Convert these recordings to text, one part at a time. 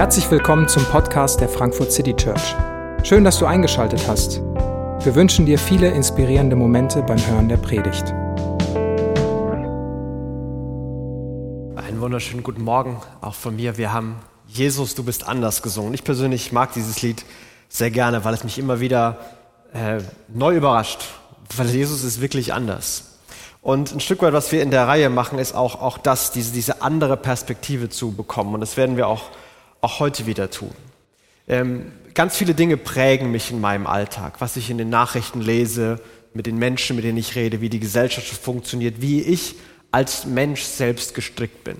Herzlich willkommen zum Podcast der Frankfurt City Church. Schön, dass du eingeschaltet hast. Wir wünschen dir viele inspirierende Momente beim Hören der Predigt. Einen wunderschönen guten Morgen auch von mir. Wir haben Jesus, du bist anders gesungen. Ich persönlich mag dieses Lied sehr gerne, weil es mich immer wieder äh, neu überrascht, weil Jesus ist wirklich anders. Und ein Stück weit, was wir in der Reihe machen, ist auch, auch das, diese, diese andere Perspektive zu bekommen. Und das werden wir auch auch heute wieder tun. Ähm, ganz viele Dinge prägen mich in meinem Alltag, was ich in den Nachrichten lese, mit den Menschen, mit denen ich rede, wie die Gesellschaft funktioniert, wie ich als Mensch selbst gestrickt bin.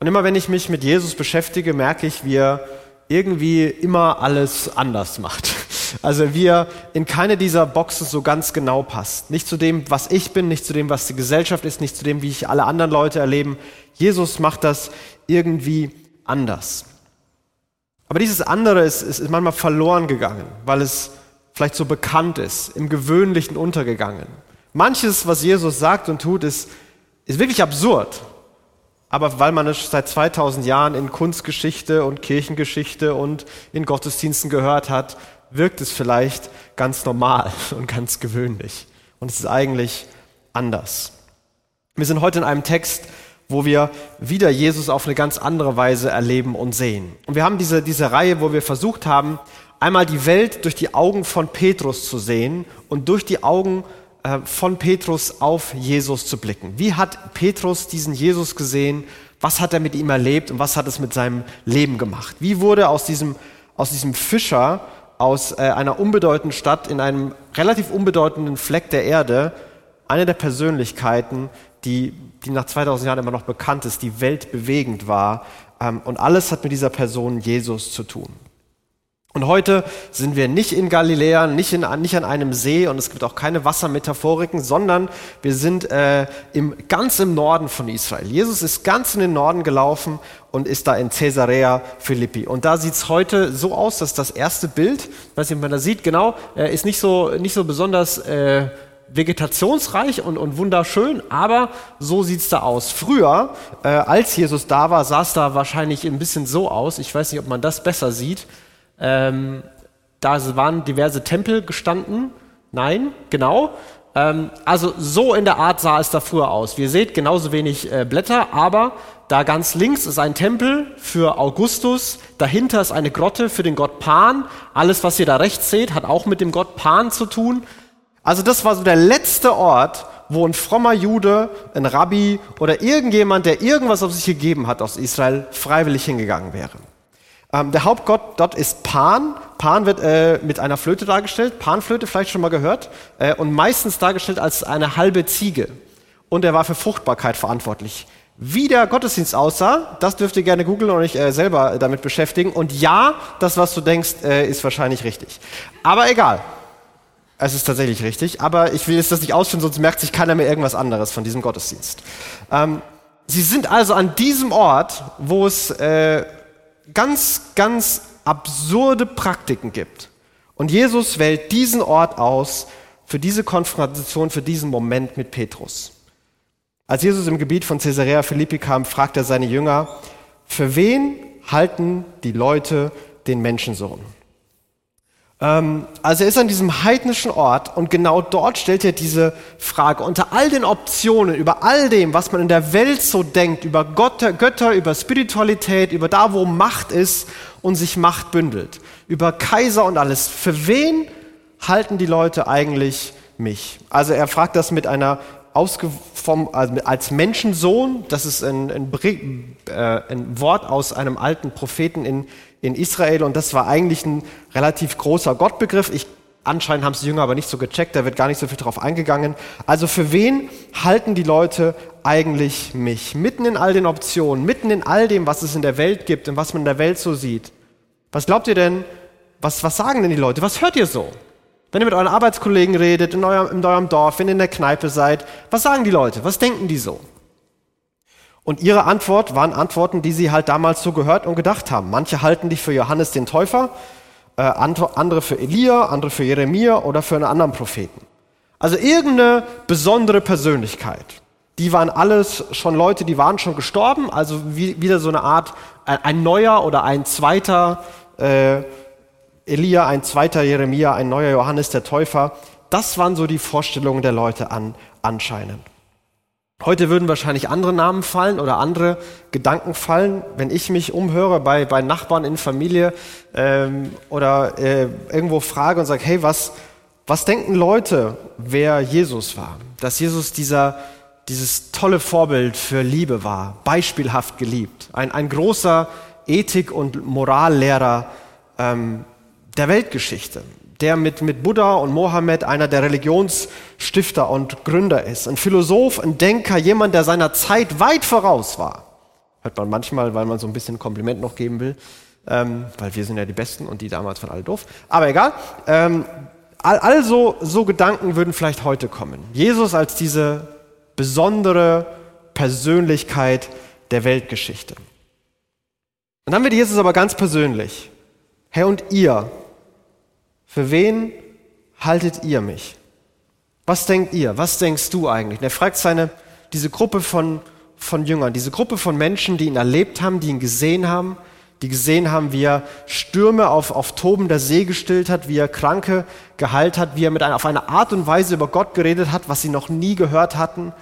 Und immer wenn ich mich mit Jesus beschäftige, merke ich, wie er irgendwie immer alles anders macht. Also wie er in keine dieser Boxen so ganz genau passt. Nicht zu dem, was ich bin, nicht zu dem, was die Gesellschaft ist, nicht zu dem, wie ich alle anderen Leute erleben. Jesus macht das irgendwie anders. Aber dieses andere ist, ist, manchmal verloren gegangen, weil es vielleicht so bekannt ist, im Gewöhnlichen untergegangen. Manches, was Jesus sagt und tut, ist, ist wirklich absurd. Aber weil man es seit 2000 Jahren in Kunstgeschichte und Kirchengeschichte und in Gottesdiensten gehört hat, wirkt es vielleicht ganz normal und ganz gewöhnlich. Und es ist eigentlich anders. Wir sind heute in einem Text, wo wir wieder Jesus auf eine ganz andere Weise erleben und sehen. Und wir haben diese, diese Reihe, wo wir versucht haben, einmal die Welt durch die Augen von Petrus zu sehen und durch die Augen äh, von Petrus auf Jesus zu blicken. Wie hat Petrus diesen Jesus gesehen? Was hat er mit ihm erlebt und was hat es mit seinem Leben gemacht? Wie wurde aus diesem, aus diesem Fischer, aus äh, einer unbedeutenden Stadt in einem relativ unbedeutenden Fleck der Erde, eine der Persönlichkeiten, die, die nach 2000 Jahren immer noch bekannt ist, die weltbewegend war. Ähm, und alles hat mit dieser Person Jesus zu tun. Und heute sind wir nicht in Galiläa, nicht, in, nicht an einem See und es gibt auch keine Wassermetaphoriken, sondern wir sind äh, im, ganz im Norden von Israel. Jesus ist ganz in den Norden gelaufen und ist da in Caesarea Philippi. Und da sieht's heute so aus, dass das erste Bild, weiß nicht, ob man da sieht, genau, äh, ist nicht so, nicht so besonders... Äh, vegetationsreich und, und wunderschön, aber so sieht's da aus. Früher, äh, als Jesus da war, sah es da wahrscheinlich ein bisschen so aus. Ich weiß nicht, ob man das besser sieht. Ähm, da waren diverse Tempel gestanden. Nein, genau. Ähm, also so in der Art sah es da früher aus. Wir seht genauso wenig äh, Blätter, aber da ganz links ist ein Tempel für Augustus, dahinter ist eine Grotte für den Gott Pan. Alles, was ihr da rechts seht, hat auch mit dem Gott Pan zu tun. Also das war so der letzte Ort, wo ein frommer Jude, ein Rabbi oder irgendjemand, der irgendwas auf sich gegeben hat aus Israel, freiwillig hingegangen wäre. Ähm, der Hauptgott dort ist Pan. Pan wird äh, mit einer Flöte dargestellt, Panflöte vielleicht schon mal gehört, äh, und meistens dargestellt als eine halbe Ziege. Und er war für Fruchtbarkeit verantwortlich. Wie der Gottesdienst aussah, das dürft ihr gerne googeln und euch äh, selber damit beschäftigen. Und ja, das, was du denkst, äh, ist wahrscheinlich richtig. Aber egal. Es ist tatsächlich richtig, aber ich will jetzt das nicht ausführen, sonst merkt sich keiner mehr irgendwas anderes von diesem Gottesdienst. Ähm, sie sind also an diesem Ort, wo es äh, ganz, ganz absurde Praktiken gibt. Und Jesus wählt diesen Ort aus für diese Konfrontation, für diesen Moment mit Petrus. Als Jesus im Gebiet von Caesarea Philippi kam, fragt er seine Jünger, für wen halten die Leute den Menschensohn? Ähm, also er ist an diesem heidnischen Ort und genau dort stellt er diese Frage. Unter all den Optionen, über all dem, was man in der Welt so denkt, über Götter, Götter, über Spiritualität, über da, wo Macht ist und sich Macht bündelt, über Kaiser und alles, für wen halten die Leute eigentlich mich? Also er fragt das mit einer vom, also als Menschensohn, das ist ein, ein, äh, ein, Wort aus einem alten Propheten in, in Israel und das war eigentlich ein relativ großer Gottbegriff. Ich, anscheinend haben es die Jünger aber nicht so gecheckt, da wird gar nicht so viel drauf eingegangen. Also für wen halten die Leute eigentlich mich? Mitten in all den Optionen, mitten in all dem, was es in der Welt gibt und was man in der Welt so sieht. Was glaubt ihr denn, was, was sagen denn die Leute? Was hört ihr so? Wenn ihr mit euren Arbeitskollegen redet, in eurem, in eurem Dorf, wenn ihr in der Kneipe seid, was sagen die Leute? Was denken die so? Und ihre Antwort waren Antworten, die sie halt damals so gehört und gedacht haben. Manche halten dich für Johannes den Täufer, äh, andere für Elia, andere für Jeremia oder für einen anderen Propheten. Also irgendeine besondere Persönlichkeit. die waren alles schon Leute, die waren schon gestorben, also wie, wieder so eine Art, ein, neuer oder ein zweiter äh, Elia, ein zweiter Jeremia, ein neuer Johannes der Täufer. Das waren so die Vorstellungen der Leute an, anscheinend. Heute würden wahrscheinlich andere Namen fallen oder andere Gedanken fallen, wenn ich mich umhöre bei, bei Nachbarn in Familie ähm, oder äh, irgendwo frage und sage, hey, was, was denken Leute, wer Jesus war? Dass Jesus dieser, dieses tolle Vorbild für Liebe war, beispielhaft geliebt, ein, ein großer Ethik- und Morallehrer ähm, der Weltgeschichte, der mit, mit Buddha und Mohammed einer der Religionsstifter und Gründer ist. Ein Philosoph, ein Denker, jemand, der seiner Zeit weit voraus war. Hört man manchmal, weil man so ein bisschen Kompliment noch geben will, ähm, weil wir sind ja die Besten und die damals waren alle doof. Aber egal. Ähm, also so Gedanken würden vielleicht heute kommen. Jesus als diese besondere Persönlichkeit der Weltgeschichte. Und dann wird Jesus aber ganz persönlich. Herr und ihr, für wen haltet ihr mich? Was denkt ihr? Was denkst du eigentlich? Und er fragt seine, diese Gruppe von, von Jüngern, diese Gruppe von Menschen, die ihn erlebt haben, die ihn gesehen haben, die gesehen haben, wie er Stürme auf, auf tobender See gestillt hat, wie er Kranke geheilt hat, wie er mit einer, auf eine Art und Weise über Gott geredet hat, was sie noch nie gehört hatten.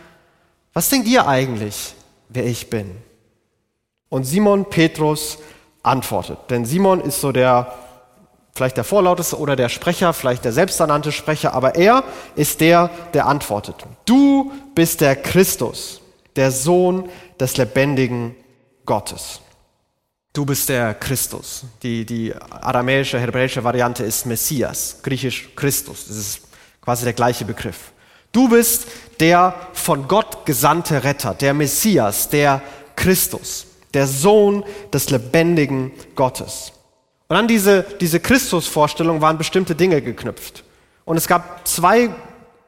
Was denkt ihr eigentlich, wer ich bin? Und Simon Petrus antwortet. Denn Simon ist so der, vielleicht der Vorlauteste oder der Sprecher, vielleicht der selbsternannte Sprecher, aber er ist der, der antwortet. Du bist der Christus, der Sohn des lebendigen Gottes. Du bist der Christus. Die, die aramäische, hebräische Variante ist Messias, griechisch Christus. Das ist quasi der gleiche Begriff. Du bist der von Gott gesandte Retter, der Messias, der Christus der Sohn des lebendigen Gottes. Und an diese, diese Christusvorstellung waren bestimmte Dinge geknüpft. Und es gab zwei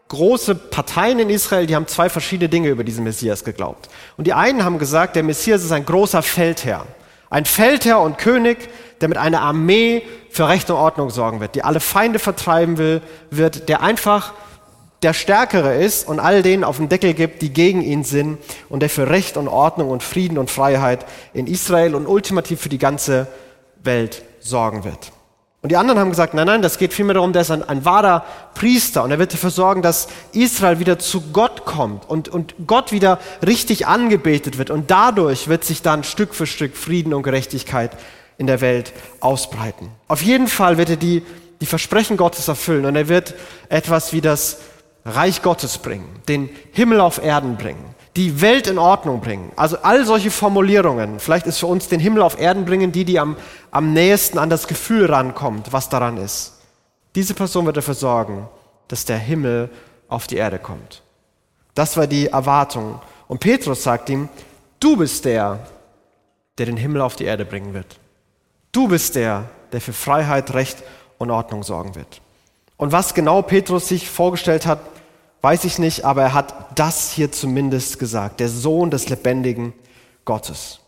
große Parteien in Israel, die haben zwei verschiedene Dinge über diesen Messias geglaubt. Und die einen haben gesagt, der Messias ist ein großer Feldherr. Ein Feldherr und König, der mit einer Armee für Recht und Ordnung sorgen wird, die alle Feinde vertreiben will, wird, der einfach der Stärkere ist und all denen auf den Deckel gibt, die gegen ihn sind und der für Recht und Ordnung und Frieden und Freiheit in Israel und ultimativ für die ganze Welt sorgen wird. Und die anderen haben gesagt, nein, nein, das geht vielmehr darum, der ist ein, ein wahrer Priester und er wird dafür sorgen, dass Israel wieder zu Gott kommt und, und Gott wieder richtig angebetet wird und dadurch wird sich dann Stück für Stück Frieden und Gerechtigkeit in der Welt ausbreiten. Auf jeden Fall wird er die, die Versprechen Gottes erfüllen und er wird etwas wie das Reich Gottes bringen, den Himmel auf Erden bringen, die Welt in Ordnung bringen. Also all solche Formulierungen. Vielleicht ist für uns den Himmel auf Erden bringen die, die am, am nächsten an das Gefühl rankommt, was daran ist. Diese Person wird dafür sorgen, dass der Himmel auf die Erde kommt. Das war die Erwartung. Und Petrus sagt ihm, du bist der, der den Himmel auf die Erde bringen wird. Du bist der, der für Freiheit, Recht und Ordnung sorgen wird. Und was genau Petrus sich vorgestellt hat, weiß ich nicht, aber er hat das hier zumindest gesagt, der Sohn des lebendigen Gottes.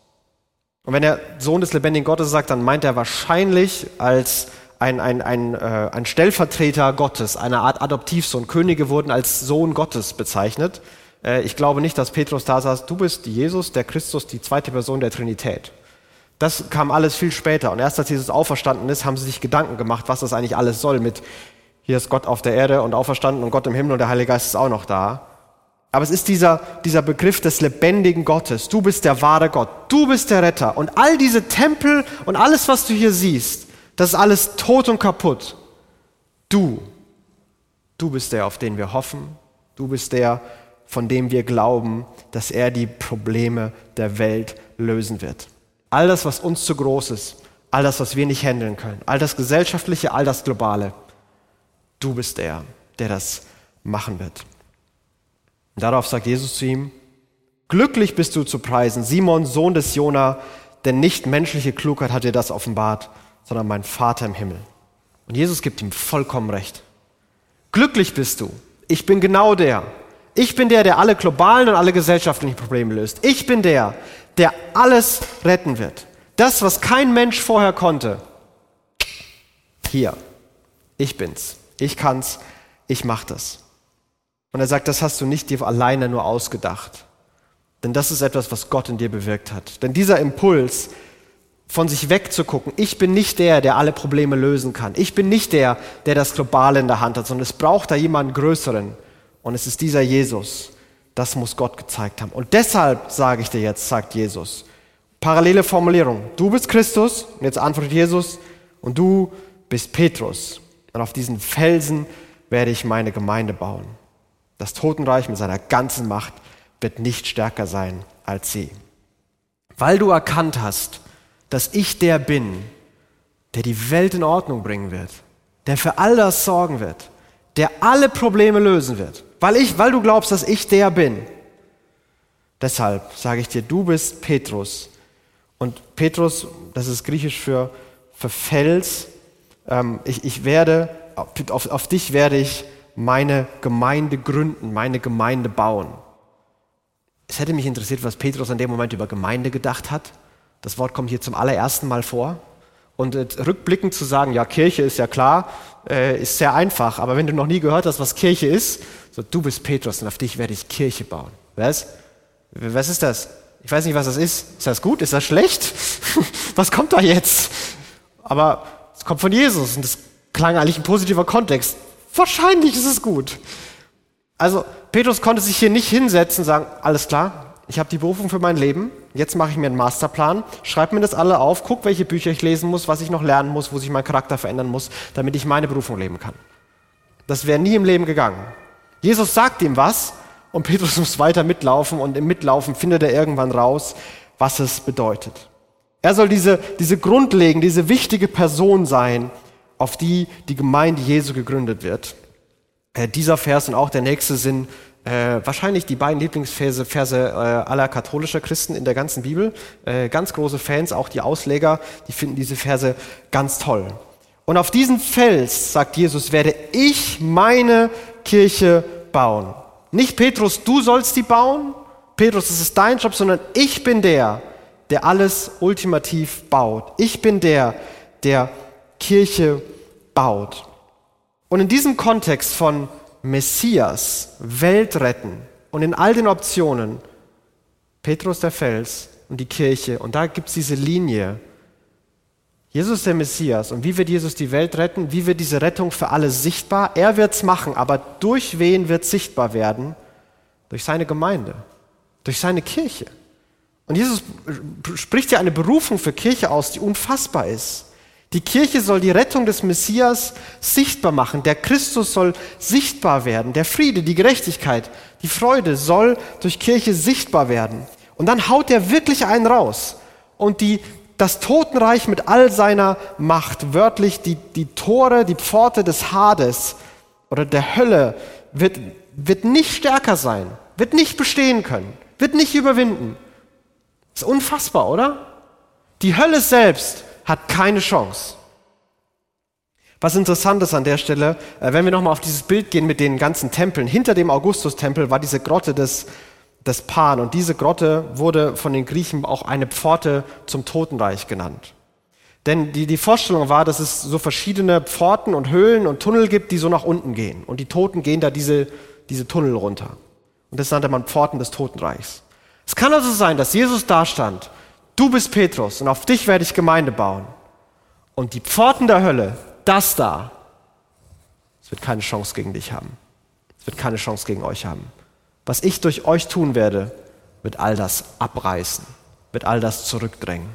Und wenn er Sohn des lebendigen Gottes sagt, dann meint er wahrscheinlich als ein, ein, ein, äh, ein Stellvertreter Gottes, eine Art Adoptivsohn. Könige wurden als Sohn Gottes bezeichnet. Äh, ich glaube nicht, dass Petrus da saß, du bist Jesus, der Christus, die zweite Person der Trinität. Das kam alles viel später. Und erst als Jesus auferstanden ist, haben sie sich Gedanken gemacht, was das eigentlich alles soll mit hier ist Gott auf der Erde und auferstanden und Gott im Himmel und der Heilige Geist ist auch noch da. Aber es ist dieser, dieser Begriff des lebendigen Gottes. Du bist der wahre Gott. Du bist der Retter. Und all diese Tempel und alles, was du hier siehst, das ist alles tot und kaputt. Du, du bist der, auf den wir hoffen. Du bist der, von dem wir glauben, dass er die Probleme der Welt lösen wird. All das, was uns zu groß ist, all das, was wir nicht handeln können, all das Gesellschaftliche, all das Globale, du bist der, der das machen wird. Und darauf sagt Jesus zu ihm, glücklich bist du zu preisen, Simon, Sohn des Jona, denn nicht menschliche Klugheit hat dir das offenbart, sondern mein Vater im Himmel. Und Jesus gibt ihm vollkommen recht. Glücklich bist du. Ich bin genau der. Ich bin der, der alle globalen und alle gesellschaftlichen Probleme löst. Ich bin der, der alles retten wird. Das, was kein Mensch vorher konnte. Hier. Ich bin's. Ich kann's, ich mach das. Und er sagt, das hast du nicht dir alleine nur ausgedacht. Denn das ist etwas, was Gott in dir bewirkt hat. Denn dieser Impuls, von sich wegzugucken, ich bin nicht der, der alle Probleme lösen kann. Ich bin nicht der, der das Globale in der Hand hat, sondern es braucht da jemanden Größeren. Und es ist dieser Jesus. Das muss Gott gezeigt haben. Und deshalb sage ich dir jetzt, sagt Jesus, parallele Formulierung. Du bist Christus, und jetzt antwortet Jesus, und du bist Petrus. Und auf diesen Felsen werde ich meine Gemeinde bauen. Das Totenreich mit seiner ganzen Macht wird nicht stärker sein als sie. Weil du erkannt hast, dass ich der bin, der die Welt in Ordnung bringen wird, der für all das sorgen wird, der alle Probleme lösen wird, weil, ich, weil du glaubst, dass ich der bin. Deshalb sage ich dir, du bist Petrus. Und Petrus, das ist griechisch für, für Fels. Ähm, ich, ich werde, auf, auf dich werde ich meine Gemeinde gründen, meine Gemeinde bauen. Es hätte mich interessiert, was Petrus in dem Moment über Gemeinde gedacht hat. Das Wort kommt hier zum allerersten Mal vor. Und äh, rückblickend zu sagen, ja, Kirche ist ja klar, äh, ist sehr einfach. Aber wenn du noch nie gehört hast, was Kirche ist, so du bist Petrus und auf dich werde ich Kirche bauen. Was? Was ist das? Ich weiß nicht, was das ist. Ist das gut? Ist das schlecht? was kommt da jetzt? Aber es kommt von Jesus und das klang eigentlich ein positiver Kontext. Wahrscheinlich ist es gut. Also Petrus konnte sich hier nicht hinsetzen und sagen, alles klar, ich habe die Berufung für mein Leben, jetzt mache ich mir einen Masterplan, schreibe mir das alle auf, guck, welche Bücher ich lesen muss, was ich noch lernen muss, wo sich mein Charakter verändern muss, damit ich meine Berufung leben kann. Das wäre nie im Leben gegangen. Jesus sagt ihm was und Petrus muss weiter mitlaufen und im Mitlaufen findet er irgendwann raus, was es bedeutet. Er soll diese, diese grundlegende, diese wichtige Person sein, auf die die Gemeinde Jesu gegründet wird. Äh, dieser Vers und auch der nächste sind äh, wahrscheinlich die beiden Lieblingsverse Verse, äh, aller katholischer Christen in der ganzen Bibel. Äh, ganz große Fans, auch die Ausleger, die finden diese Verse ganz toll. Und auf diesen Fels, sagt Jesus, werde ich meine Kirche bauen. Nicht Petrus, du sollst die bauen, Petrus, das ist dein Job, sondern ich bin der, der alles ultimativ baut. Ich bin der, der Kirche baut. Und in diesem Kontext von Messias, Welt retten und in all den Optionen Petrus der Fels und die Kirche und da gibt es diese Linie. Jesus der Messias und wie wird Jesus die Welt retten? Wie wird diese Rettung für alle sichtbar? Er wird es machen, aber durch wen wird sichtbar werden? Durch seine Gemeinde, durch seine Kirche. Und Jesus spricht ja eine Berufung für Kirche aus, die unfassbar ist. Die Kirche soll die Rettung des Messias sichtbar machen. Der Christus soll sichtbar werden. Der Friede, die Gerechtigkeit, die Freude soll durch Kirche sichtbar werden. Und dann haut er wirklich einen raus. Und die, das Totenreich mit all seiner Macht, wörtlich die, die Tore, die Pforte des Hades oder der Hölle, wird, wird nicht stärker sein, wird nicht bestehen können, wird nicht überwinden. Ist unfassbar, oder? Die Hölle selbst hat keine Chance. Was interessant ist an der Stelle, äh, wenn wir nochmal auf dieses Bild gehen mit den ganzen Tempeln, hinter dem Augustustempel war diese Grotte des, des Pan und diese Grotte wurde von den Griechen auch eine Pforte zum Totenreich genannt. Denn die, die Vorstellung war, dass es so verschiedene Pforten und Höhlen und Tunnel gibt, die so nach unten gehen. Und die Toten gehen da diese, diese Tunnel runter. Und das nannte man Pforten des Totenreichs. Es kann also sein, dass Jesus da stand Du bist Petrus und auf dich werde ich Gemeinde bauen. Und die Pforten der Hölle, das da, es wird keine Chance gegen dich haben. Es wird keine Chance gegen euch haben. Was ich durch euch tun werde, wird all das abreißen, wird all das zurückdrängen.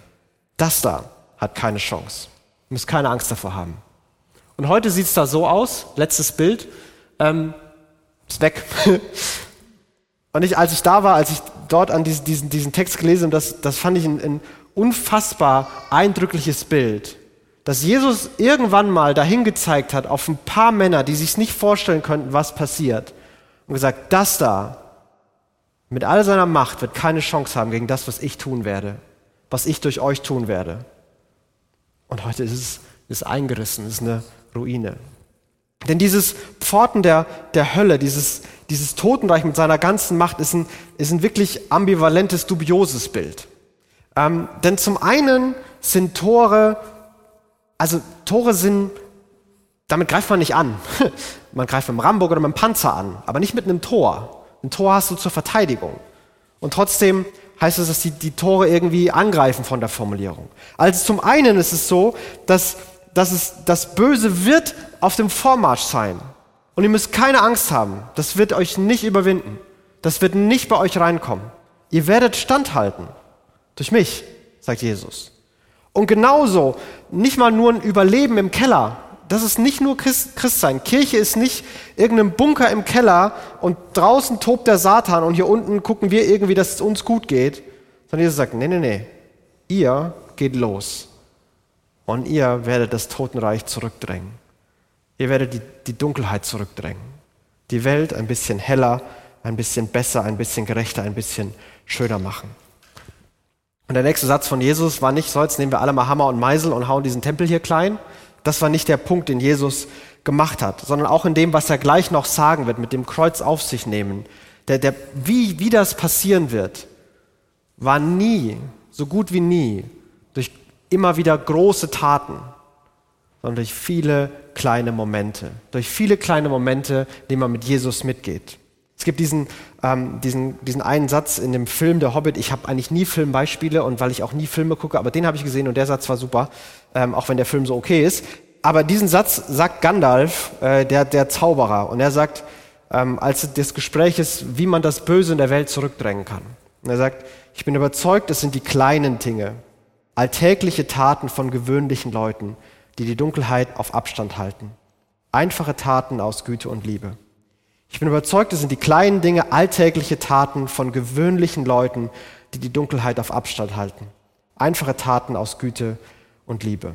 Das da hat keine Chance. Ihr müsst keine Angst davor haben. Und heute sieht es da so aus, letztes Bild, ähm, ist weg. Und ich, als ich da war, als ich dort an diesen, diesen, diesen Text gelesen habe, das, das fand ich ein, ein unfassbar eindrückliches Bild. Dass Jesus irgendwann mal dahin gezeigt hat auf ein paar Männer, die sich nicht vorstellen könnten, was passiert. Und gesagt, das da, mit all seiner Macht, wird keine Chance haben gegen das, was ich tun werde. Was ich durch euch tun werde. Und heute ist es ist eingerissen, ist eine Ruine. Denn dieses Pforten der, der Hölle, dieses, dieses Totenreich mit seiner ganzen Macht ist ein, ist ein wirklich ambivalentes, dubioses Bild. Ähm, denn zum einen sind Tore, also Tore sind, damit greift man nicht an. man greift mit dem Rambock oder mit dem Panzer an, aber nicht mit einem Tor. Ein Tor hast du zur Verteidigung. Und trotzdem heißt es, dass die, die Tore irgendwie angreifen von der Formulierung. Also zum einen ist es so, dass, dass es, das Böse wird auf dem Vormarsch sein. Und ihr müsst keine Angst haben. Das wird euch nicht überwinden. Das wird nicht bei euch reinkommen. Ihr werdet standhalten. Durch mich, sagt Jesus. Und genauso, nicht mal nur ein Überleben im Keller. Das ist nicht nur Christ, Christsein. Kirche ist nicht irgendein Bunker im Keller und draußen tobt der Satan und hier unten gucken wir irgendwie, dass es uns gut geht. Sondern Jesus sagt, nee, nee, nee. Ihr geht los. Und ihr werdet das Totenreich zurückdrängen. Ihr werdet die, die Dunkelheit zurückdrängen. Die Welt ein bisschen heller, ein bisschen besser, ein bisschen gerechter, ein bisschen schöner machen. Und der nächste Satz von Jesus war nicht so, jetzt nehmen wir alle mal Hammer und Meisel und hauen diesen Tempel hier klein. Das war nicht der Punkt, den Jesus gemacht hat, sondern auch in dem, was er gleich noch sagen wird, mit dem Kreuz auf sich nehmen. Der, der, wie, wie das passieren wird, war nie, so gut wie nie, durch immer wieder große Taten, sondern durch viele kleine Momente. Durch viele kleine Momente, in denen man mit Jesus mitgeht. Es gibt diesen, ähm, diesen, diesen einen Satz in dem Film Der Hobbit. Ich habe eigentlich nie Filmbeispiele und weil ich auch nie Filme gucke, aber den habe ich gesehen und der Satz war super, ähm, auch wenn der Film so okay ist. Aber diesen Satz sagt Gandalf, äh, der, der Zauberer, und er sagt, ähm, als das Gespräch ist, wie man das Böse in der Welt zurückdrängen kann. Und er sagt, ich bin überzeugt, es sind die kleinen Dinge, alltägliche Taten von gewöhnlichen Leuten, die die Dunkelheit auf Abstand halten. Einfache Taten aus Güte und Liebe. Ich bin überzeugt, es sind die kleinen Dinge, alltägliche Taten von gewöhnlichen Leuten, die die Dunkelheit auf Abstand halten. Einfache Taten aus Güte und Liebe.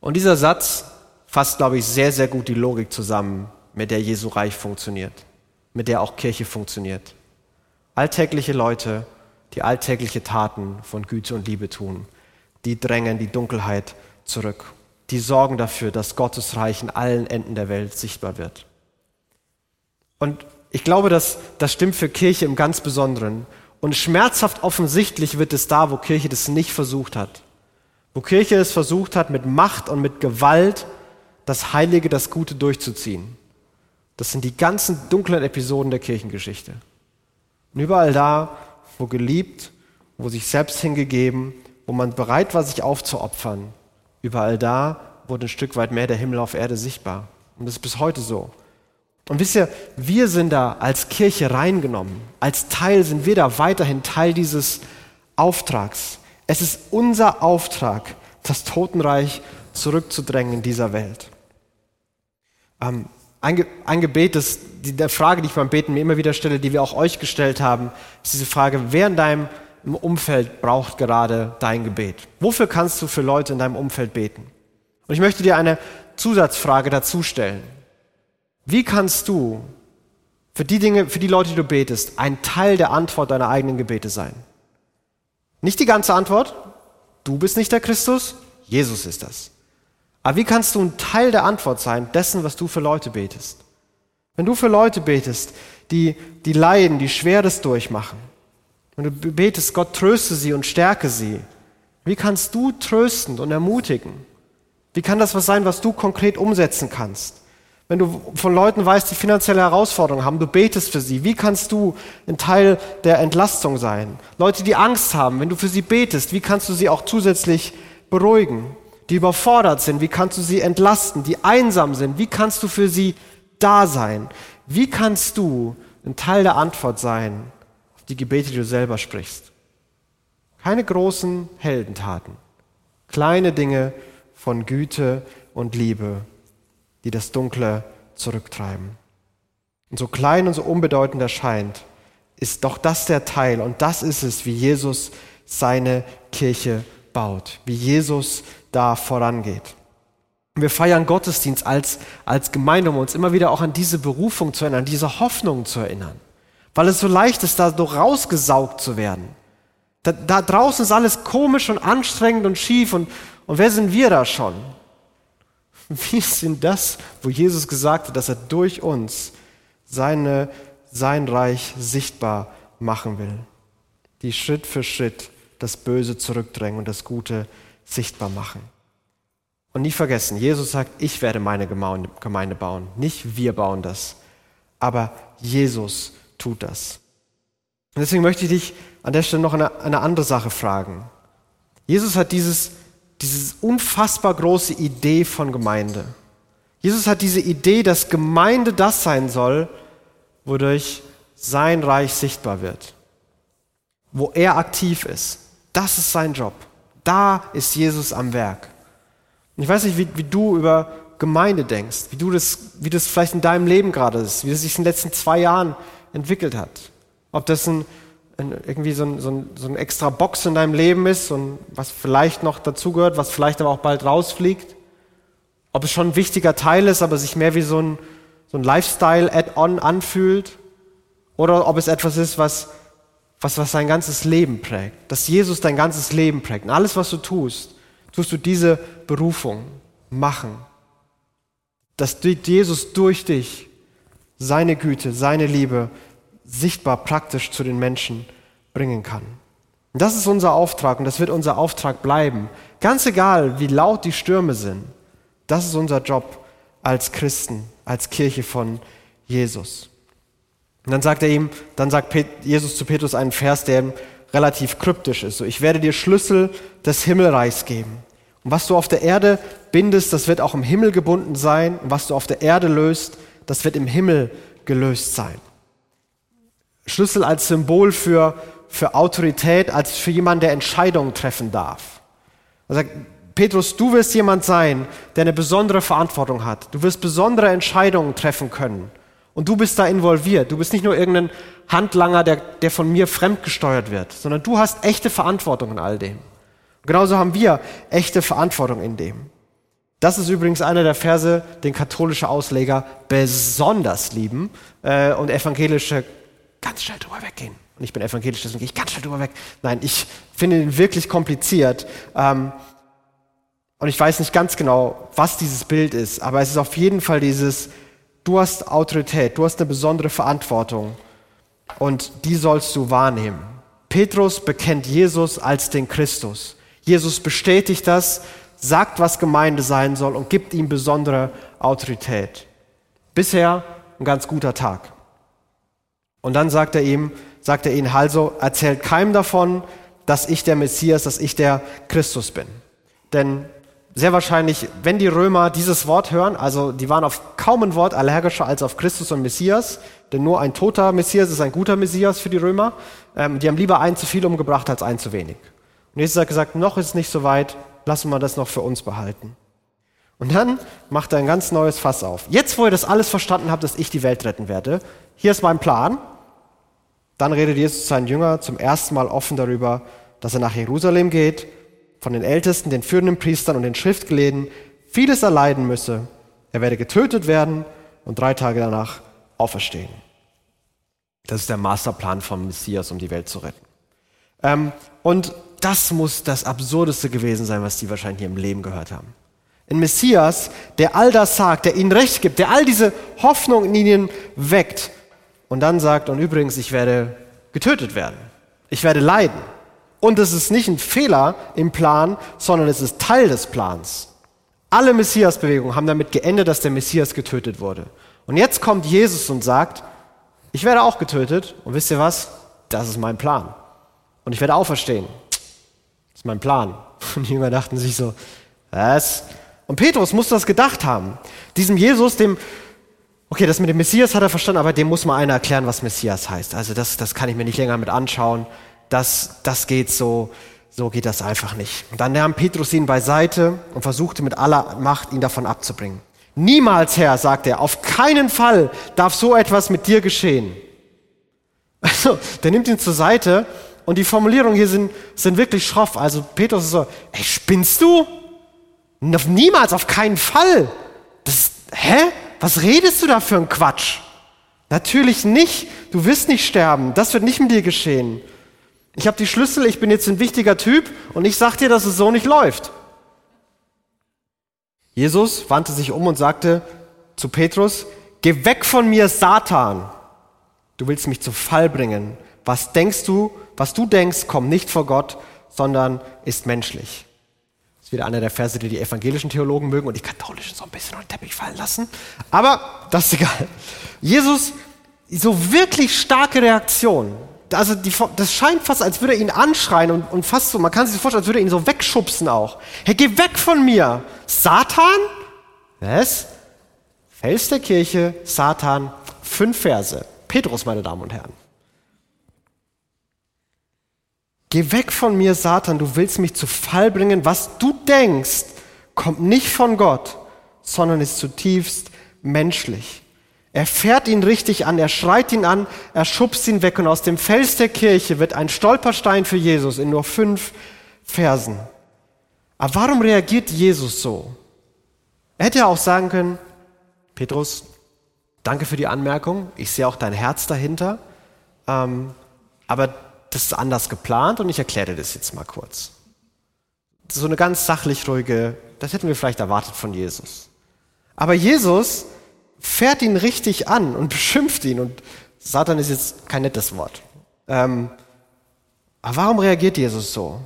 Und dieser Satz fasst, glaube ich, sehr, sehr gut die Logik zusammen, mit der Jesu Reich funktioniert, mit der auch Kirche funktioniert. Alltägliche Leute, die alltägliche Taten von Güte und Liebe tun, die drängen die Dunkelheit zurück. Die sorgen dafür, dass Gottes Reich in allen Enden der Welt sichtbar wird. Und ich glaube, dass das stimmt für Kirche im ganz Besonderen. Und schmerzhaft offensichtlich wird es da, wo Kirche das nicht versucht hat. Wo Kirche es versucht hat, mit Macht und mit Gewalt das Heilige, das Gute durchzuziehen. Das sind die ganzen dunklen Episoden der Kirchengeschichte. Und überall da, wo geliebt, wo sich selbst hingegeben, wo man bereit war, sich aufzuopfern, überall da wurde ein Stück weit mehr der Himmel auf Erde sichtbar. Und das ist bis heute so. Und wisst ihr, wir sind da als Kirche reingenommen. Als Teil sind wir da weiterhin Teil dieses Auftrags. Es ist unser Auftrag, das Totenreich zurückzudrängen in dieser Welt. Ähm, ein, Ge ein, Gebet, das, die, der Frage, die ich beim Beten mir immer wieder stelle, die wir auch euch gestellt haben, ist diese Frage, wer in deinem Umfeld braucht gerade dein Gebet? Wofür kannst du für Leute in deinem Umfeld beten? Und ich möchte dir eine Zusatzfrage dazu stellen. Wie kannst du für die Dinge, für die Leute, die du betest, ein Teil der Antwort deiner eigenen Gebete sein? Nicht die ganze Antwort. Du bist nicht der Christus, Jesus ist das. Aber wie kannst du ein Teil der Antwort sein, dessen, was du für Leute betest? Wenn du für Leute betest, die, die leiden, die Schweres durchmachen, und du betest, Gott tröste sie und stärke sie, wie kannst du trösten und ermutigen? Wie kann das was sein, was du konkret umsetzen kannst? Wenn du von Leuten weißt, die finanzielle Herausforderungen haben, du betest für sie. Wie kannst du ein Teil der Entlastung sein? Leute, die Angst haben, wenn du für sie betest, wie kannst du sie auch zusätzlich beruhigen? Die überfordert sind, wie kannst du sie entlasten? Die einsam sind, wie kannst du für sie da sein? Wie kannst du ein Teil der Antwort sein die Gebete, die du selber sprichst? Keine großen Heldentaten, kleine Dinge von Güte und Liebe die das Dunkle zurücktreiben. Und so klein und so unbedeutend erscheint, ist doch das der Teil und das ist es, wie Jesus seine Kirche baut, wie Jesus da vorangeht. wir feiern Gottesdienst als, als Gemeinde, um uns immer wieder auch an diese Berufung zu erinnern, an diese Hoffnung zu erinnern. Weil es so leicht ist, da so rausgesaugt zu werden. Da, da draußen ist alles komisch und anstrengend und schief und, und wer sind wir da schon? Wir sind das, wo Jesus gesagt hat, dass er durch uns seine, sein Reich sichtbar machen will. Die Schritt für Schritt das Böse zurückdrängen und das Gute sichtbar machen. Und nie vergessen, Jesus sagt, ich werde meine Gemeinde bauen. Nicht wir bauen das, aber Jesus tut das. Und deswegen möchte ich dich an der Stelle noch eine, eine andere Sache fragen. Jesus hat dieses, diese unfassbar große Idee von Gemeinde. Jesus hat diese Idee, dass Gemeinde das sein soll, wodurch sein Reich sichtbar wird, wo er aktiv ist. Das ist sein Job. Da ist Jesus am Werk. Und ich weiß nicht, wie, wie du über Gemeinde denkst, wie du das, wie das vielleicht in deinem Leben gerade ist, wie das sich in den letzten zwei Jahren entwickelt hat. Ob das ein, ein irgendwie so ein, so, ein, so ein extra Box in deinem Leben ist und was vielleicht noch dazugehört, was vielleicht aber auch bald rausfliegt. Ob es schon ein wichtiger Teil ist, aber sich mehr wie so ein, so ein Lifestyle-Add-on anfühlt. Oder ob es etwas ist, was, was, was dein ganzes Leben prägt. Dass Jesus dein ganzes Leben prägt. Und alles, was du tust, tust du diese Berufung machen. Dass Jesus durch dich seine Güte, seine Liebe sichtbar praktisch zu den Menschen bringen kann. Und das ist unser Auftrag und das wird unser Auftrag bleiben. Ganz egal, wie laut die Stürme sind. Das ist unser Job als Christen, als Kirche von Jesus. Und dann sagt er ihm, dann sagt Jesus zu Petrus einen Vers, der relativ kryptisch ist. So, ich werde dir Schlüssel des Himmelreichs geben. Und was du auf der Erde bindest, das wird auch im Himmel gebunden sein. Und was du auf der Erde löst, das wird im Himmel gelöst sein. Schlüssel als Symbol für, für Autorität, als für jemanden, der Entscheidungen treffen darf. Er sagt, Petrus, du wirst jemand sein, der eine besondere Verantwortung hat. Du wirst besondere Entscheidungen treffen können. Und du bist da involviert. Du bist nicht nur irgendein Handlanger, der, der von mir fremdgesteuert wird, sondern du hast echte Verantwortung in all dem. Und genauso haben wir echte Verantwortung in dem. Das ist übrigens einer der Verse, den katholische Ausleger besonders lieben äh, und evangelische ganz schnell drüber weggehen. Und ich bin evangelisch, deswegen gehe ich ganz schnell drüber weg. Nein, ich finde ihn wirklich kompliziert. Ähm, und ich weiß nicht ganz genau, was dieses Bild ist, aber es ist auf jeden Fall dieses, du hast Autorität, du hast eine besondere Verantwortung und die sollst du wahrnehmen. Petrus bekennt Jesus als den Christus. Jesus bestätigt das, sagt, was Gemeinde sein soll und gibt ihm besondere Autorität. Bisher ein ganz guter Tag. Und dann sagt er ihm, sagt er ihnen, also erzählt keinem davon, dass ich der Messias, dass ich der Christus bin. Denn sehr wahrscheinlich, wenn die Römer dieses Wort hören, also die waren auf kaum ein Wort allergischer als auf Christus und Messias, denn nur ein toter Messias ist ein guter Messias für die Römer. Ähm, die haben lieber einen zu viel umgebracht als einen zu wenig. Und Jesus hat gesagt, noch ist es nicht so weit, lassen wir das noch für uns behalten. Und dann macht er ein ganz neues Fass auf. Jetzt, wo ihr das alles verstanden habt, dass ich die Welt retten werde, hier ist mein Plan. Dann redet Jesus seinen Jüngern zum ersten Mal offen darüber, dass er nach Jerusalem geht von den Ältesten, den führenden Priestern und den Schriftgelehrten vieles erleiden müsse. Er werde getötet werden und drei Tage danach auferstehen. Das ist der Masterplan vom Messias, um die Welt zu retten. Ähm, und das muss das Absurdeste gewesen sein, was die wahrscheinlich im Leben gehört haben. Ein Messias, der all das sagt, der ihnen Recht gibt, der all diese Hoffnung in ihnen weckt und dann sagt, und übrigens, ich werde getötet werden. Ich werde leiden. Und es ist nicht ein Fehler im Plan, sondern es ist Teil des Plans. Alle Messias-Bewegungen haben damit geendet, dass der Messias getötet wurde. Und jetzt kommt Jesus und sagt, ich werde auch getötet. Und wisst ihr was? Das ist mein Plan. Und ich werde auferstehen. Ist mein Plan. Und die Jünger dachten sich so, was? Und Petrus muss das gedacht haben. Diesem Jesus, dem, okay, das mit dem Messias hat er verstanden, aber dem muss mal einer erklären, was Messias heißt. Also das, das kann ich mir nicht länger mit anschauen das, das geht so, so geht das einfach nicht. Und dann nahm Petrus ihn beiseite und versuchte mit aller Macht, ihn davon abzubringen. Niemals, Herr, sagt er, auf keinen Fall darf so etwas mit dir geschehen. Also, der nimmt ihn zur Seite und die Formulierungen hier sind, sind wirklich schroff. Also Petrus ist so, ey, spinnst du? Niemals, auf keinen Fall. Das, hä? Was redest du da für ein Quatsch? Natürlich nicht. Du wirst nicht sterben. Das wird nicht mit dir geschehen. Ich habe die Schlüssel, ich bin jetzt ein wichtiger Typ und ich sage dir, dass es so nicht läuft. Jesus wandte sich um und sagte zu Petrus, geh weg von mir, Satan. Du willst mich zu Fall bringen. Was denkst du, was du denkst, kommt nicht vor Gott, sondern ist menschlich. Das ist wieder einer der Verse, die die evangelischen Theologen mögen und die katholischen so ein bisschen unter den Teppich fallen lassen. Aber das ist egal. Jesus, so wirklich starke Reaktion also die, das scheint fast, als würde er ihn anschreien und, und fast so, man kann sich vorstellen, als würde er ihn so wegschubsen auch. Hey, geh weg von mir! Satan? Was? Fels der Kirche, Satan, fünf Verse. Petrus, meine Damen und Herren. Geh weg von mir, Satan, du willst mich zu Fall bringen. Was du denkst, kommt nicht von Gott, sondern ist zutiefst menschlich. Er fährt ihn richtig an, er schreit ihn an, er schubst ihn weg und aus dem Fels der Kirche wird ein Stolperstein für Jesus in nur fünf Versen. Aber warum reagiert Jesus so? Er hätte ja auch sagen können, Petrus, danke für die Anmerkung, ich sehe auch dein Herz dahinter, ähm, aber das ist anders geplant und ich erkläre dir das jetzt mal kurz. So eine ganz sachlich ruhige, das hätten wir vielleicht erwartet von Jesus. Aber Jesus fährt ihn richtig an und beschimpft ihn und Satan ist jetzt kein nettes Wort. Ähm, aber warum reagiert Jesus so?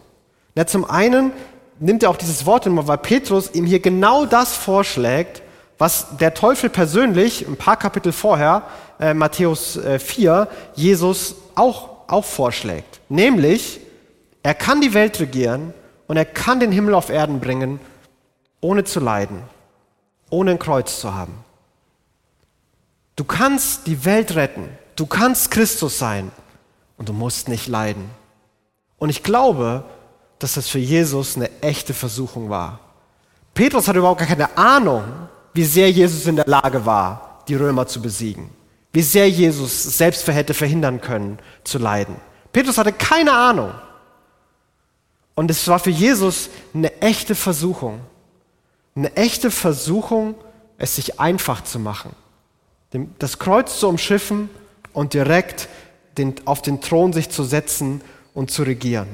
Na, zum einen nimmt er auch dieses Wort immer, weil Petrus ihm hier genau das vorschlägt, was der Teufel persönlich ein paar Kapitel vorher, äh, Matthäus äh, 4, Jesus auch auch vorschlägt. Nämlich, er kann die Welt regieren und er kann den Himmel auf Erden bringen, ohne zu leiden, ohne ein Kreuz zu haben. Du kannst die Welt retten, du kannst Christus sein und du musst nicht leiden. Und ich glaube, dass das für Jesus eine echte Versuchung war. Petrus hat überhaupt gar keine Ahnung, wie sehr Jesus in der Lage war, die Römer zu besiegen wie sehr Jesus selbst hätte verhindern können zu leiden. Petrus hatte keine Ahnung. Und es war für Jesus eine echte Versuchung. Eine echte Versuchung, es sich einfach zu machen. Das Kreuz zu umschiffen und direkt auf den Thron sich zu setzen und zu regieren.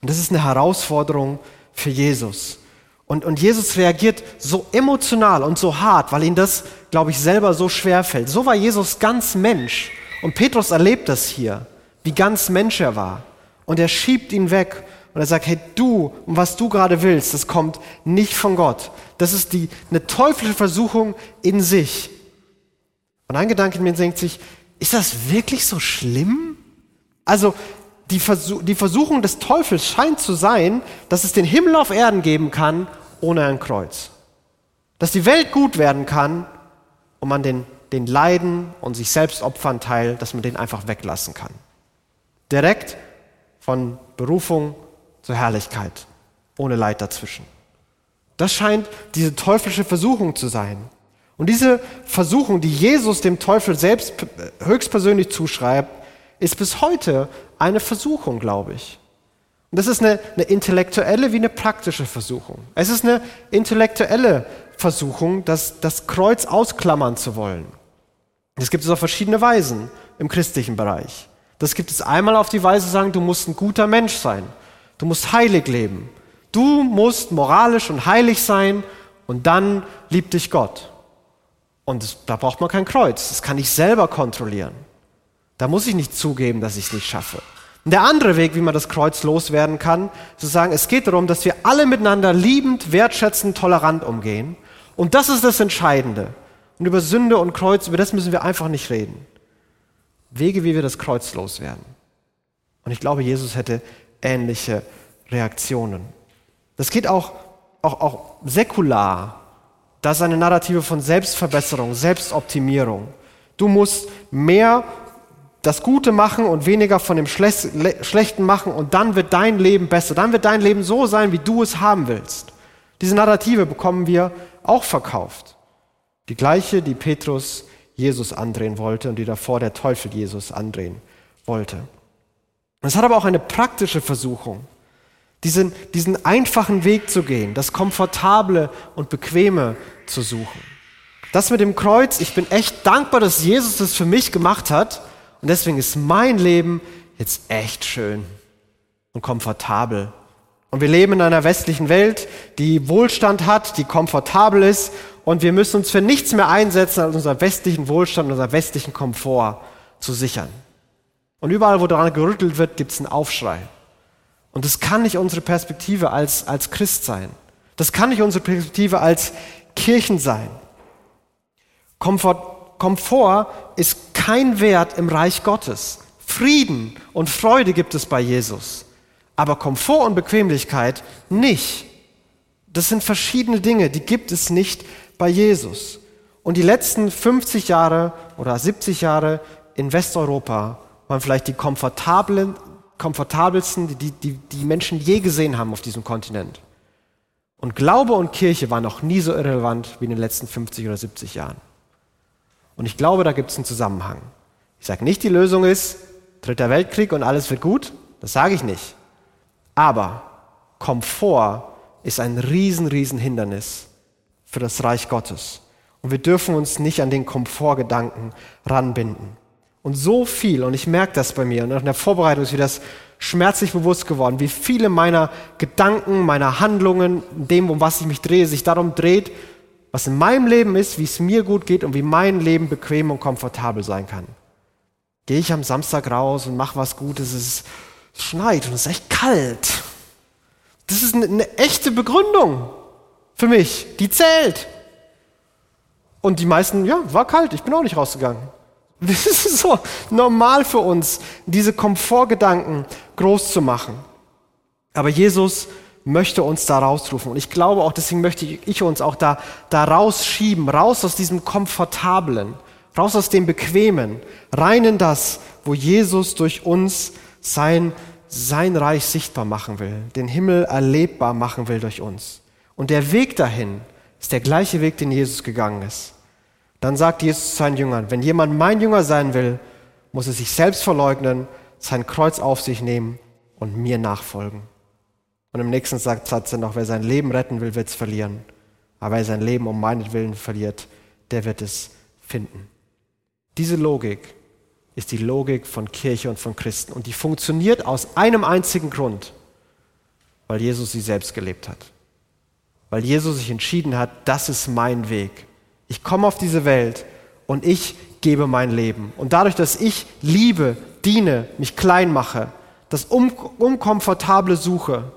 Und das ist eine Herausforderung für Jesus. Und, und Jesus reagiert so emotional und so hart, weil ihm das, glaube ich, selber so schwer fällt. So war Jesus ganz Mensch. Und Petrus erlebt das hier, wie ganz Mensch er war. Und er schiebt ihn weg und er sagt, hey, du, und was du gerade willst, das kommt nicht von Gott. Das ist die, eine teuflische Versuchung in sich. Und ein Gedanke in mir denkt sich, ist das wirklich so schlimm? Also, die, Versuch, die Versuchung des Teufels scheint zu sein, dass es den Himmel auf Erden geben kann ohne ein Kreuz. Dass die Welt gut werden kann und man den, den Leiden und sich selbst opfern Teil, dass man den einfach weglassen kann. Direkt von Berufung zur Herrlichkeit, ohne Leid dazwischen. Das scheint diese teuflische Versuchung zu sein. Und diese Versuchung, die Jesus dem Teufel selbst höchstpersönlich zuschreibt, ist bis heute eine Versuchung, glaube ich. Und das ist eine, eine intellektuelle wie eine praktische Versuchung. Es ist eine intellektuelle Versuchung, das, das Kreuz ausklammern zu wollen. Das gibt es auf verschiedene Weisen im christlichen Bereich. Das gibt es einmal auf die Weise sagen, du musst ein guter Mensch sein. Du musst heilig leben. Du musst moralisch und heilig sein und dann liebt dich Gott. Und das, da braucht man kein Kreuz. Das kann ich selber kontrollieren. Da muss ich nicht zugeben, dass ich es nicht schaffe. Und der andere Weg, wie man das Kreuz loswerden kann, zu sagen, es geht darum, dass wir alle miteinander liebend, wertschätzend, tolerant umgehen. Und das ist das Entscheidende. Und über Sünde und Kreuz, über das müssen wir einfach nicht reden. Wege, wie wir das Kreuz loswerden. Und ich glaube, Jesus hätte ähnliche Reaktionen. Das geht auch, auch, auch säkular. Da ist eine Narrative von Selbstverbesserung, Selbstoptimierung. Du musst mehr das Gute machen und weniger von dem Schlechten machen und dann wird dein Leben besser. Dann wird dein Leben so sein, wie du es haben willst. Diese Narrative bekommen wir auch verkauft. Die gleiche, die Petrus Jesus andrehen wollte und die davor der Teufel Jesus andrehen wollte. Es hat aber auch eine praktische Versuchung, diesen, diesen einfachen Weg zu gehen, das Komfortable und Bequeme zu suchen. Das mit dem Kreuz, ich bin echt dankbar, dass Jesus das für mich gemacht hat, und deswegen ist mein Leben jetzt echt schön und komfortabel. Und wir leben in einer westlichen Welt, die Wohlstand hat, die komfortabel ist. Und wir müssen uns für nichts mehr einsetzen, als unseren westlichen Wohlstand, unseren westlichen Komfort zu sichern. Und überall, wo daran gerüttelt wird, gibt es einen Aufschrei. Und das kann nicht unsere Perspektive als, als Christ sein. Das kann nicht unsere Perspektive als Kirchen sein. Komfort, Komfort ist kein Wert im Reich Gottes. Frieden und Freude gibt es bei Jesus. Aber Komfort und Bequemlichkeit nicht. Das sind verschiedene Dinge, die gibt es nicht bei Jesus. Und die letzten 50 Jahre oder 70 Jahre in Westeuropa waren vielleicht die komfortablen, komfortabelsten, die, die die Menschen je gesehen haben auf diesem Kontinent. Und Glaube und Kirche waren noch nie so irrelevant wie in den letzten 50 oder 70 Jahren. Und ich glaube, da gibt es einen Zusammenhang. Ich sage nicht, die Lösung ist Dritter Weltkrieg und alles wird gut. Das sage ich nicht. Aber Komfort ist ein riesen, riesen Hindernis für das Reich Gottes. Und wir dürfen uns nicht an den Komfortgedanken ranbinden. Und so viel, und ich merke das bei mir, und in der Vorbereitung ist mir das schmerzlich bewusst geworden, wie viele meiner Gedanken, meiner Handlungen, dem, um was ich mich drehe, sich darum dreht, was in meinem Leben ist, wie es mir gut geht und wie mein Leben bequem und komfortabel sein kann. Gehe ich am Samstag raus und mache was Gutes, es schneit und es ist echt kalt. Das ist eine, echte Begründung für mich, die zählt. Und die meisten, ja, war kalt, ich bin auch nicht rausgegangen. Das ist so normal für uns, diese Komfortgedanken groß zu machen. Aber Jesus möchte uns da rausrufen. Und ich glaube auch, deswegen möchte ich uns auch da, da rausschieben, raus aus diesem Komfortablen, raus aus dem Bequemen, rein in das, wo Jesus durch uns sein, sein Reich sichtbar machen will, den Himmel erlebbar machen will durch uns. Und der Weg dahin ist der gleiche Weg, den Jesus gegangen ist. Dann sagt Jesus zu seinen Jüngern, wenn jemand mein Jünger sein will, muss er sich selbst verleugnen, sein Kreuz auf sich nehmen und mir nachfolgen. Und im nächsten Satz er noch, wer sein Leben retten will, wird es verlieren. Aber wer sein Leben um meinetwillen verliert, der wird es finden. Diese Logik ist die Logik von Kirche und von Christen. Und die funktioniert aus einem einzigen Grund, weil Jesus sie selbst gelebt hat. Weil Jesus sich entschieden hat, das ist mein Weg. Ich komme auf diese Welt und ich gebe mein Leben. Und dadurch, dass ich liebe, diene, mich klein mache, das Unkomfortable suche,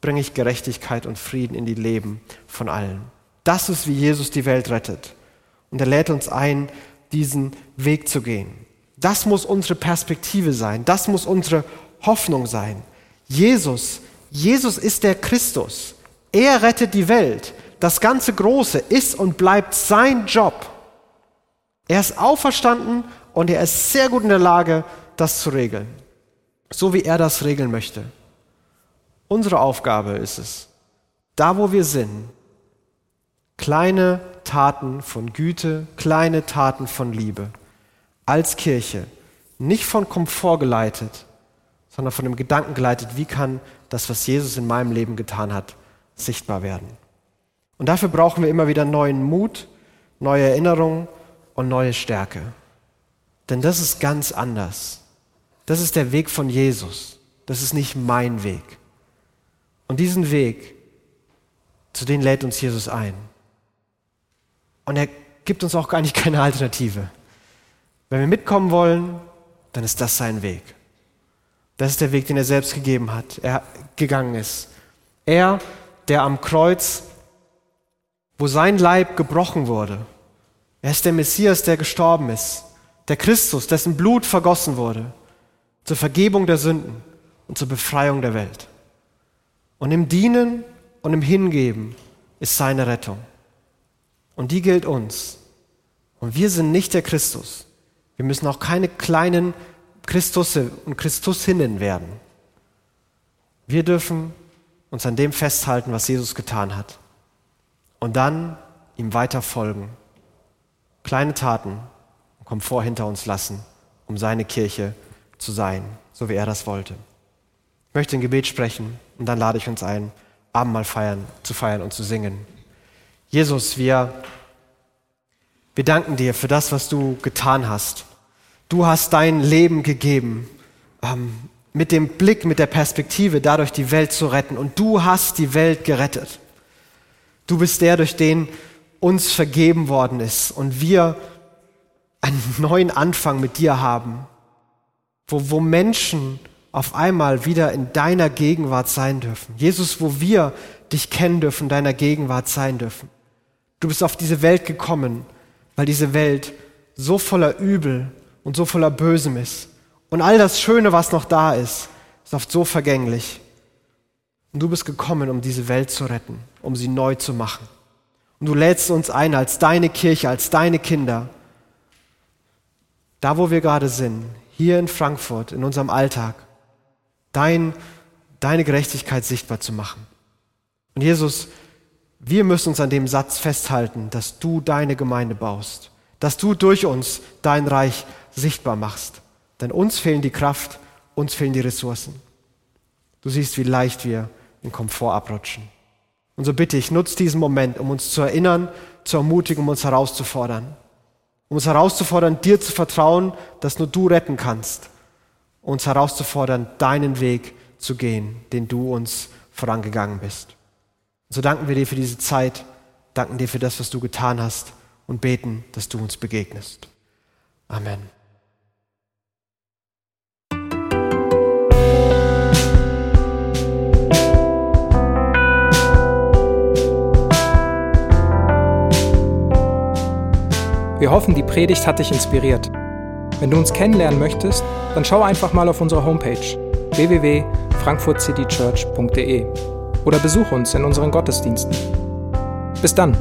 bringe ich Gerechtigkeit und Frieden in die Leben von allen. Das ist, wie Jesus die Welt rettet. Und er lädt uns ein, diesen Weg zu gehen. Das muss unsere Perspektive sein. Das muss unsere Hoffnung sein. Jesus, Jesus ist der Christus. Er rettet die Welt das ganze Große ist und bleibt sein Job. Er ist auferstanden und er ist sehr gut in der Lage, das zu regeln, so wie er das regeln möchte. Unsere Aufgabe ist es, da wo wir sind, kleine Taten von Güte, kleine Taten von Liebe, als Kirche, nicht von Komfort geleitet, sondern von dem Gedanken geleitet, wie kann das, was Jesus in meinem Leben getan hat, sichtbar werden. Und dafür brauchen wir immer wieder neuen Mut, neue Erinnerungen und neue Stärke. Denn das ist ganz anders. Das ist der Weg von Jesus. Das ist nicht mein Weg. Und diesen Weg, zu den lädt uns Jesus ein. Und er gibt uns auch gar nicht keine Alternative. Wenn wir mitkommen wollen, dann ist das sein Weg. Das ist der Weg, den er selbst gegeben hat, er gegangen ist. Er, der am Kreuz wo sein Leib gebrochen wurde. Er ist der Messias, der gestorben ist, der Christus, dessen Blut vergossen wurde, zur Vergebung der Sünden und zur Befreiung der Welt. Und im Dienen und im Hingeben ist seine Rettung. Und die gilt uns. Und wir sind nicht der Christus. Wir müssen auch keine kleinen Christusse und Christusinnen werden. Wir dürfen uns an dem festhalten, was Jesus getan hat und dann ihm weiter folgen. Kleine Taten und Komfort hinter uns lassen, um seine Kirche zu sein, so wie er das wollte. Ich möchte ein Gebet sprechen und dann lade ich uns ein, Abendmahl feiern, zu feiern und zu singen. Jesus, wir, wir danken dir für das, was du getan hast. Du hast dein Leben gegeben, ähm, mit dem Blick, mit der Perspektive, dadurch die Welt zu retten. Und du hast die Welt gerettet. Du bist der, durch den uns vergeben worden ist und wir einen neuen Anfang mit dir haben, wo, wo Menschen auf einmal wieder in deiner Gegenwart sein dürfen. Jesus, wo wir dich kennen dürfen, deiner Gegenwart sein dürfen. Du bist auf diese Welt gekommen, weil diese Welt so voller Übel und so voller Bösem ist. Und all das Schöne, was noch da ist, ist oft so vergänglich. Und du bist gekommen, um diese Welt zu retten, um sie neu zu machen. Und du lädst uns ein als deine Kirche, als deine Kinder, da wo wir gerade sind, hier in Frankfurt, in unserem Alltag, dein, deine Gerechtigkeit sichtbar zu machen. Und Jesus, wir müssen uns an dem Satz festhalten, dass du deine Gemeinde baust, dass du durch uns dein Reich sichtbar machst. Denn uns fehlen die Kraft, uns fehlen die Ressourcen. Du siehst, wie leicht wir in Komfort abrutschen. Und so bitte ich, nutze diesen Moment, um uns zu erinnern, zu ermutigen, um uns herauszufordern. Um uns herauszufordern, dir zu vertrauen, dass nur du retten kannst. Uns herauszufordern, deinen Weg zu gehen, den du uns vorangegangen bist. So danken wir dir für diese Zeit, danken dir für das, was du getan hast und beten, dass du uns begegnest. Amen. Wir hoffen, die Predigt hat dich inspiriert. Wenn du uns kennenlernen möchtest, dann schau einfach mal auf unsere Homepage www.frankfurtcitychurch.de oder besuch uns in unseren Gottesdiensten. Bis dann!